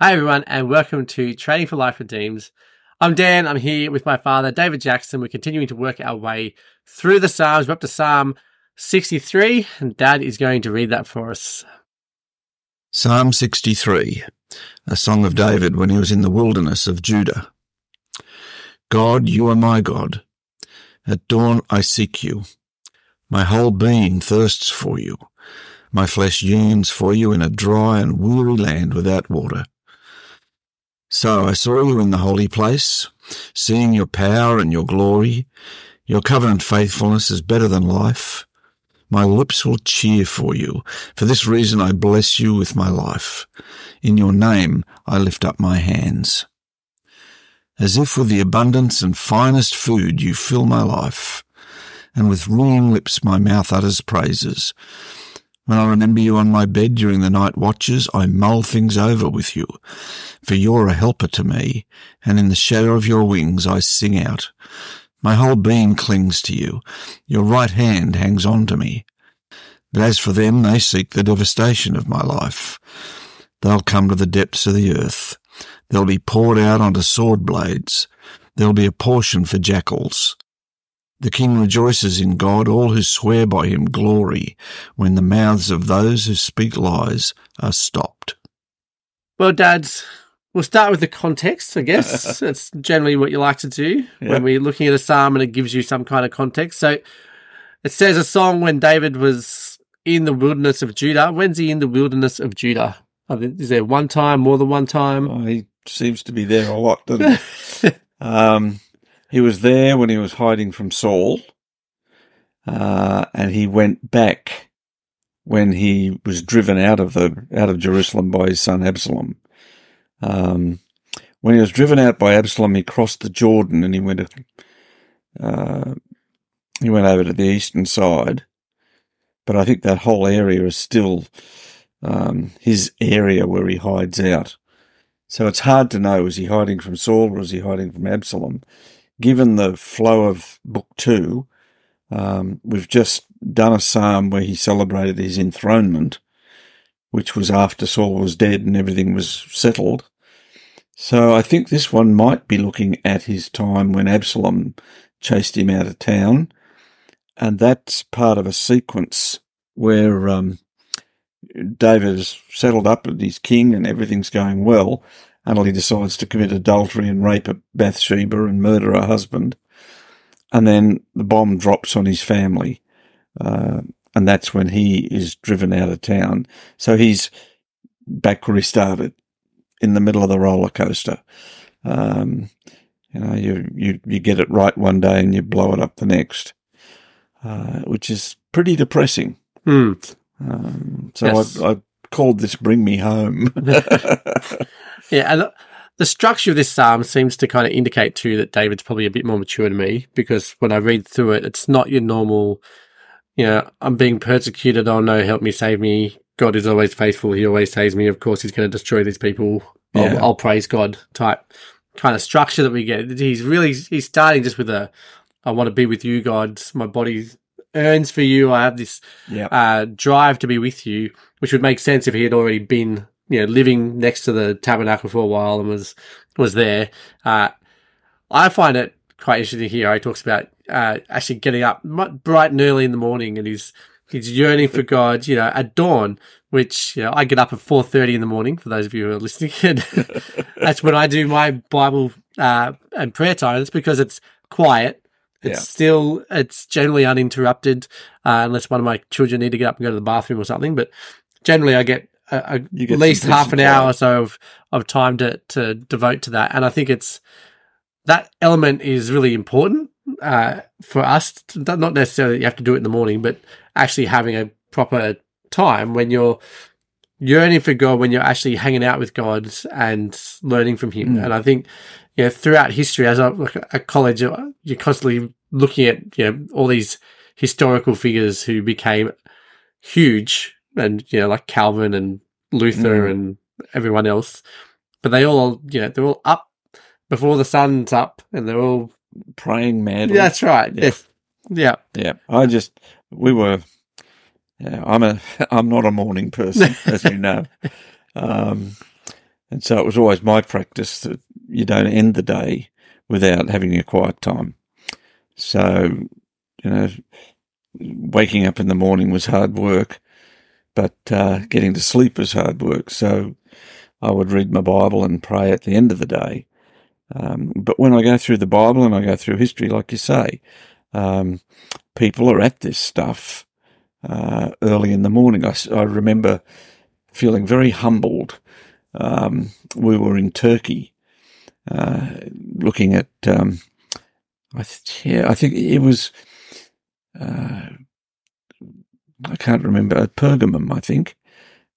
Hi, everyone, and welcome to Training for Life Redeemed. I'm Dan. I'm here with my father, David Jackson. We're continuing to work our way through the Psalms. We're up to Psalm 63, and Dad is going to read that for us. Psalm 63, a song of David when he was in the wilderness of Judah. God, you are my God. At dawn I seek you. My whole being thirsts for you. My flesh yearns for you in a dry and weary land without water. So I saw you in the holy place, seeing your power and your glory. Your covenant faithfulness is better than life. My lips will cheer for you. For this reason I bless you with my life. In your name I lift up my hands. As if with the abundance and finest food you fill my life, and with ringing lips my mouth utters praises. When I remember you on my bed during the night watches, I mull things over with you. For you're a helper to me, and in the shadow of your wings I sing out. My whole being clings to you. Your right hand hangs on to me. But as for them, they seek the devastation of my life. They'll come to the depths of the earth. They'll be poured out onto sword blades. There'll be a portion for jackals. The king rejoices in God. All who swear by him glory when the mouths of those who speak lies are stopped. Well, Dads, we'll start with the context, I guess. That's generally what you like to do Yep. when we're looking at a psalm and it gives you some kind of context. So it says a song when David was in the wilderness of Judah. When's he in the wilderness of Judah? Is there one time, more than one time? Oh, he seems to be there a lot, doesn't he? um, he was there when he was hiding from Saul, uh, and he went back when he was driven out of the out of Jerusalem by his son Absalom. Um, when he was driven out by Absalom, he crossed the Jordan and he went uh, he went over to the eastern side. But I think that whole area is still um, his area where he hides out. So it's hard to know is he hiding from Saul or is he hiding from Absalom? Given the flow of Book Two, um, we've just done a psalm where he celebrated his enthronement, which was after Saul was dead and everything was settled. So I think this one might be looking at his time when Absalom chased him out of town, and that's part of a sequence where um, David is settled up and he's king and everything's going well he decides to commit adultery and rape Bathsheba and murder her husband. And then the bomb drops on his family. Uh, and that's when he is driven out of town. So he's back where he started in the middle of the roller coaster. Um, you know, you, you, you get it right one day and you blow it up the next, uh, which is pretty depressing. Hmm. Um, so Yes. I, I called this "Bring Me Home." Yeah, and the structure of this psalm seems to kind of indicate too that David's probably a bit more mature than me because when I read through it, it's not your normal, you know, I'm being persecuted. Oh no, help me, save me. God is always faithful. He always saves me. Of course, he's going to destroy these people. Yeah. I'll, I'll praise God type kind of structure that we get. He's really, he's starting just with a, I want to be with you, God. My body earns for you. I have this yeah, uh, drive to be with you, which would make sense if he had already been, you know, living next to the tabernacle for a while and was was there. Uh, I find it quite interesting here. He talks about uh, actually getting up bright and early in the morning, and he's he's yearning for God. You know, at dawn, which you know, I get up at four thirty in the morning. For those of you who are listening, and that's when I do my Bible uh, and prayer time. It's because it's quiet. It's Yeah. still it's generally uninterrupted uh, unless one of my children need to get up and go to the bathroom or something. But generally, I get, a, a, at least half an hour or so of, of time to, to devote to that. And I think it's that element is really important uh, for us. To, not necessarily that you have to do it in the morning, but actually having a proper time when you're yearning for God, when you're actually hanging out with God and learning from Him. Mm. And I think, you know, throughout history, as I look at college, uh, you're constantly looking at, you know, all these historical figures who became huge and, you know, like Calvin and Luther Mm. and everyone else. But they all, you know, they're all up before the sun's up and they're all, praying madly. yeah, that's right. Yeah. Yeah. Yeah. Yeah, I just we were. Yeah, I'm a I'm not a morning person, as you know. Um, And so it was always my practice that you don't end the day without having a quiet time. So, you know, waking up in the morning was hard work, but uh, getting to sleep was hard work. So I would read my Bible and pray at the end of the day. Um, but when I go through the Bible and I go through history, like you say, um, people are at this stuff uh, early in the morning. I, I, remember feeling very humbled. Um, we were in Turkey, uh, looking at. Um, I th- yeah, I think it was. Uh, I can't remember Pergamum. I think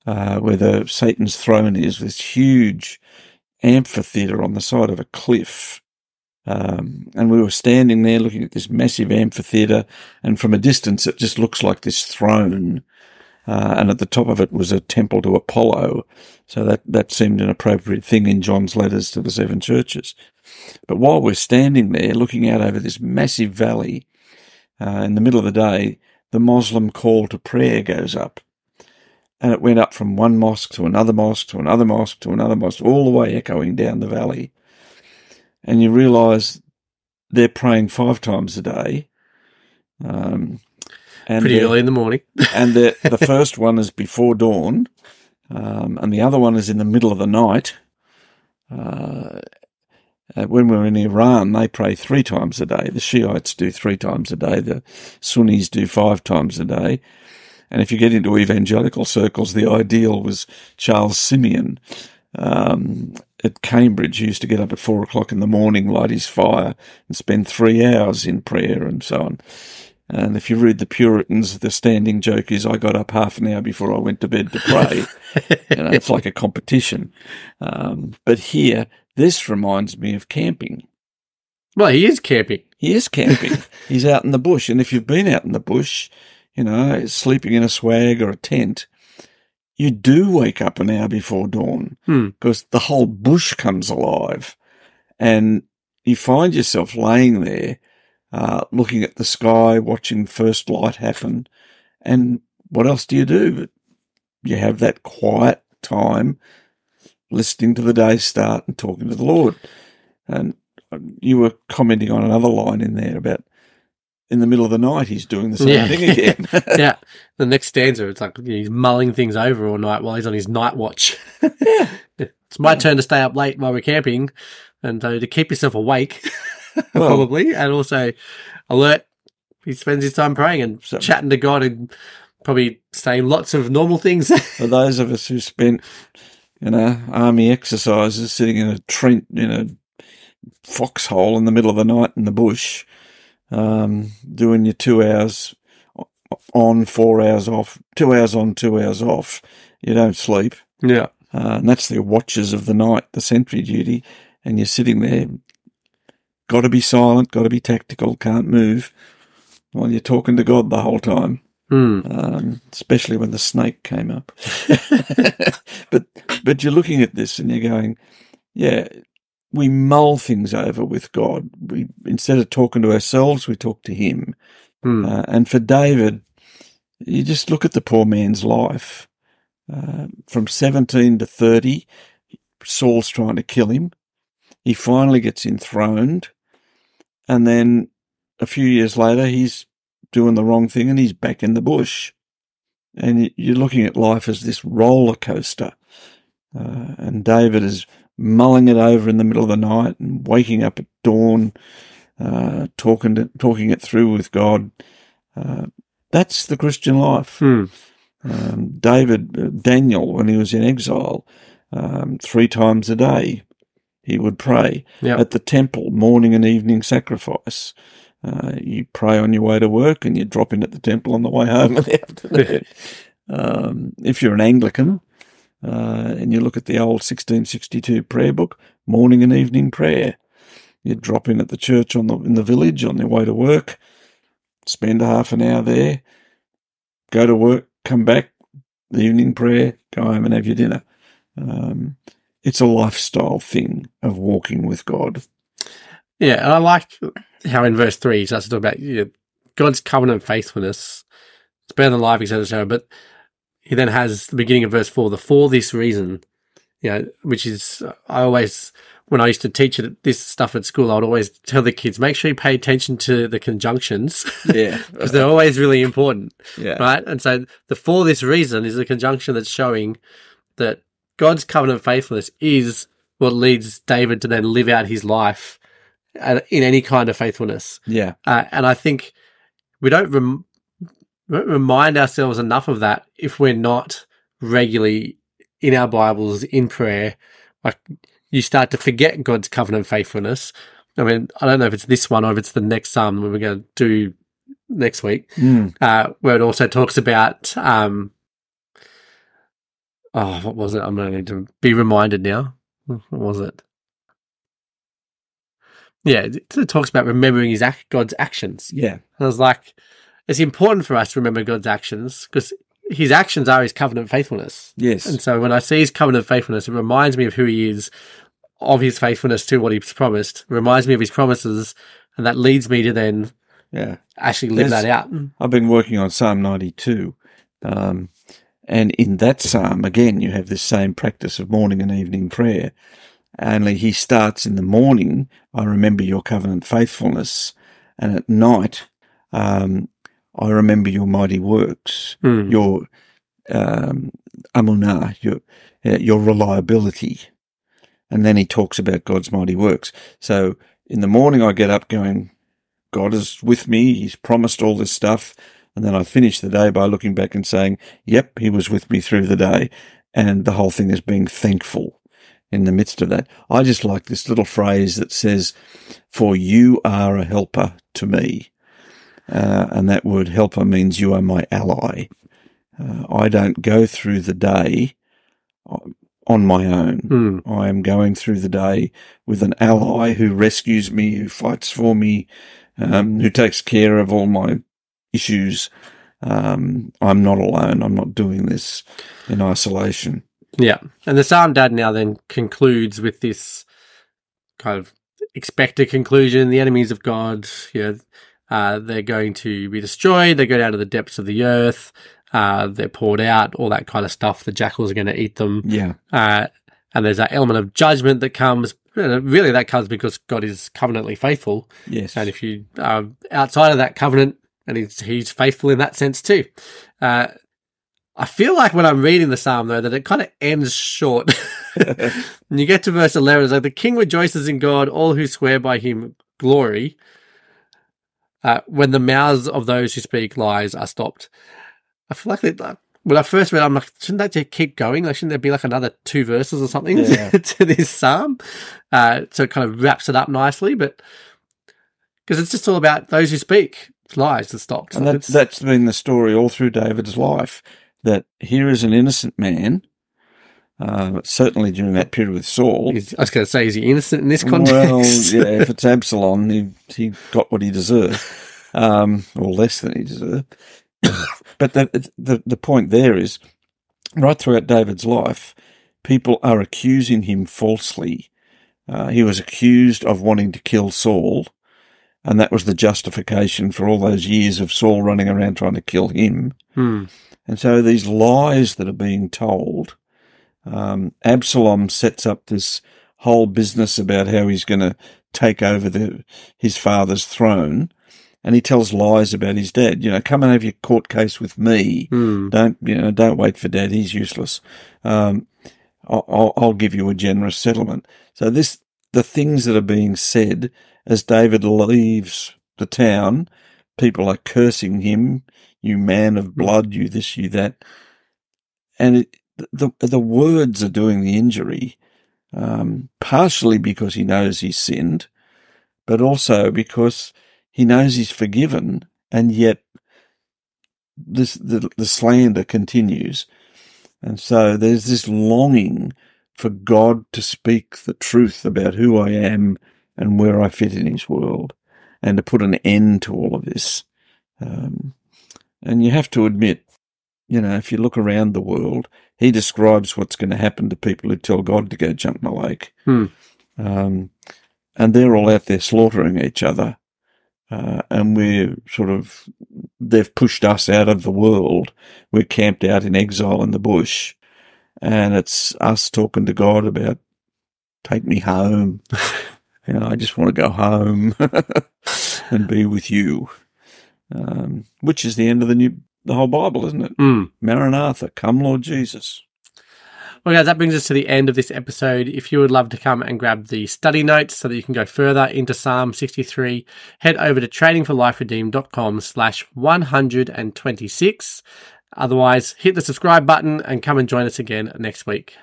uh, where the Satan's throne is, this huge amphitheater on the side of a cliff. Um, and we were standing there looking at this massive amphitheater, and from a distance, it just looks like this throne. Uh, and at the top of it was a temple to Apollo. So that, that seemed an appropriate thing in John's letters to the seven churches. But while we're standing there looking out over this massive valley, uh, in the middle of the day, the Muslim call to prayer goes up and it went up from one mosque to another mosque to another mosque to another mosque, all the way echoing down the valley. And you realise they're praying five times a day. Um, and Pretty early in the morning. and the, the first one is before dawn, um, and the other one is in the middle of the night. Uh, uh when we are in Iran, they pray three times a day. The Shiites do three times a day. The Sunnis do five times a day. And if you get into evangelical circles, the ideal was Charles Simeon. Um, at Cambridge, he used to get up at four o'clock in the morning, light his fire, and spend three hours in prayer and so on. And if you read the Puritans, the standing joke is, I got up half an hour before I went to bed to pray. you know, it's like a competition. Um, but here, this reminds me of camping. Well, he is camping. He is camping. He's out in the bush. And if you've been out in the bush, you know, sleeping in a swag or a tent, you do wake up an hour before dawn because hmm. the whole bush comes alive and you find yourself laying there, uh, looking at the sky, watching first light happen. And what else do you do? You have that quiet time listening to the day start and talking to the Lord. And you were commenting on another line in there about in the middle of the night he's doing the same yeah. thing again. yeah. The next stanza, it's like he's mulling things over all night while he's on his night watch. yeah. It's my turn to stay up late while we're camping and so to keep yourself awake, well, probably, and also alert. He spends his time praying and so, chatting to God and probably saying lots of normal things. for those of us who spent, you know, army exercises sitting in a trench, in a foxhole in the middle of the night in the bush, um, doing your two hours on, four hours off, two hours on, two hours off. You don't sleep. Yeah. Uh, and that's the watches of the night, the sentry duty. And you're sitting there, got to be silent, got to be tactical, can't move while you're talking to God the whole time. Mm. Um, especially when the snake came up. but but you're looking at this and you're going, yeah, we mull things over with God. We instead of talking to ourselves, we talk to Him. Hmm. Uh, and for David, you just look at the poor man's life. Uh, from 17 to 30, Saul's trying to kill him. He finally gets enthroned. And then a few years later, he's doing the wrong thing and he's back in the bush. And you're looking at life as this roller coaster. Uh, and David is mulling it over in the middle of the night and waking up at dawn, uh, talking to, talking it through with God. Uh, that's the Christian life. Hmm. Um, David, uh, Daniel, when he was in exile, um, three times a day, he would pray yep. at the temple, morning and evening sacrifice. Uh, you pray on your way to work and you drop in at the temple on the way home in the afternoon. um, if you're an Anglican, uh, and you look at the old 1662 prayer book, morning and evening prayer. You drop in at the church on the in the village on your way to work, spend a half an hour there, go to work, come back, the evening prayer, go home and have your dinner. Um, it's a lifestyle thing of walking with God. Yeah, I like how in verse three he starts to talk about you know, God's covenant faithfulness. It's better than life, etc., etc. But he then has the beginning of verse 4 the for this reason you know, which is, I always, when I used to teach it, this stuff at school, I'd always tell the kids, make sure you pay attention to the conjunctions Yeah. because they're always really important, yeah. right? And so the for this reason is a conjunction that's showing that God's covenant faithfulness is what leads David to then live out his life in any kind of faithfulness. Yeah. Uh, and I think we don't, rem- remind ourselves enough of that if we're not regularly in our Bibles in prayer. Like you start to forget God's covenant faithfulness. I mean, I don't know if it's this one or if it's the next psalm that we're going to do next week, Mm. uh, where it also talks about, um, oh, what was it? I'm going to be reminded now. What was it? Yeah, it it talks about remembering his ac- God's actions. Yeah. And I was like, it's important for us to remember God's actions because his actions are his covenant faithfulness. Yes. And so when I see his covenant faithfulness, it reminds me of who he is, of his faithfulness to what he's promised, reminds me of his promises, and that leads me to then yeah. actually live There's- that out. I've been working on Psalm 92. Um, and in that psalm, again, you have this same practice of morning and evening prayer. Only he starts in the morning, I remember your covenant faithfulness. And at night, um, I remember your mighty works, Hmm. your um, amunah, your, uh, your reliability. And then he talks about God's mighty works. So in the morning, I get up going, God is with me. He's promised all this stuff. And then I finish the day by looking back and saying, yep, he was with me through the day. And the whole thing is being thankful in the midst of that. I just like this little phrase that says, for you are a helper to me. Uh, and that word helper means you are my ally. Uh, I don't go through the day on my own. Hmm. I am going through the day with an ally who rescues me, who fights for me, um, who takes care of all my issues. Um, I'm not alone. I'm not doing this in isolation. Yeah. And the Psalm Dad now then concludes with this kind of expected conclusion. The enemies of God, you know, uh, they're going to be destroyed. They go down to the depths of the earth. Uh, they're poured out, all that kind of stuff. The jackals are going to eat them. Yeah. Uh, and there's that element of judgment that comes. Really, that comes because God is covenantly faithful. Yes. And if you are outside of that covenant, and he's, he's faithful in that sense too. Uh, I feel like when I'm reading the psalm though, that it kind of ends short. you get to verse 11, it's like, the king rejoices in God, all who swear by him glory, uh, when the mouths of those who speak lies are stopped. I feel like it, like, when I first read, it, I'm like, shouldn't that just keep going? Like, shouldn't there be like another two verses or something Yeah. to this psalm? Uh, so it kind of wraps it up nicely, but because it's just all about those who speak lies are stopped. and Like, that, that's been the story all through David's life. That here is an innocent man, uh, certainly during that period with Saul. I was going to say, is he innocent in this context? Well, yeah, if it's Absalom, he, he got what he deserved, um, or less than he deserved. but the, the the point there is, right throughout David's life, people are accusing him falsely. Uh, he was accused of wanting to kill Saul, and that was the justification for all those years of Saul running around trying to kill him. Hmm. And so these lies that are being told, um, Absalom sets up this whole business about how he's going to take over the, his father's throne. And he tells lies about his dad. You know, come and have your court case with me. Hmm. Don't, you know, don't wait for dad. He's useless. Um, I'll, I'll, I'll give you a generous settlement. So this, the things that are being said as David leaves the town, people are cursing him. You man of blood, you this, you that. And it, the, the words are doing the injury, um, partially because he knows he's sinned, but also because he knows he's forgiven, and yet this the, the slander continues. And so there's this longing for God to speak the truth about who I am and where I fit in his world and to put an end to all of this. Um, and you have to admit, you know, if you look around the world, he describes what's going to happen to people who tell God to go jump in a lake. Hmm. Um, and they're all out there slaughtering each other. Uh, and we're sort of, they've pushed us out of the world. We're camped out in exile in the bush. and it's us talking to God about take me home. you know, I just want to go home and be with you. Um, which is the end of the new, the whole Bible, isn't it? Mm. Maranatha, come Lord Jesus. Well, guys, that brings us to the end of this episode. If you would love to come and grab the study notes so that you can go further into Psalm 63, head over to trainingforliferedeemed.com slash 126. Otherwise, hit the subscribe button and come and join us again next week.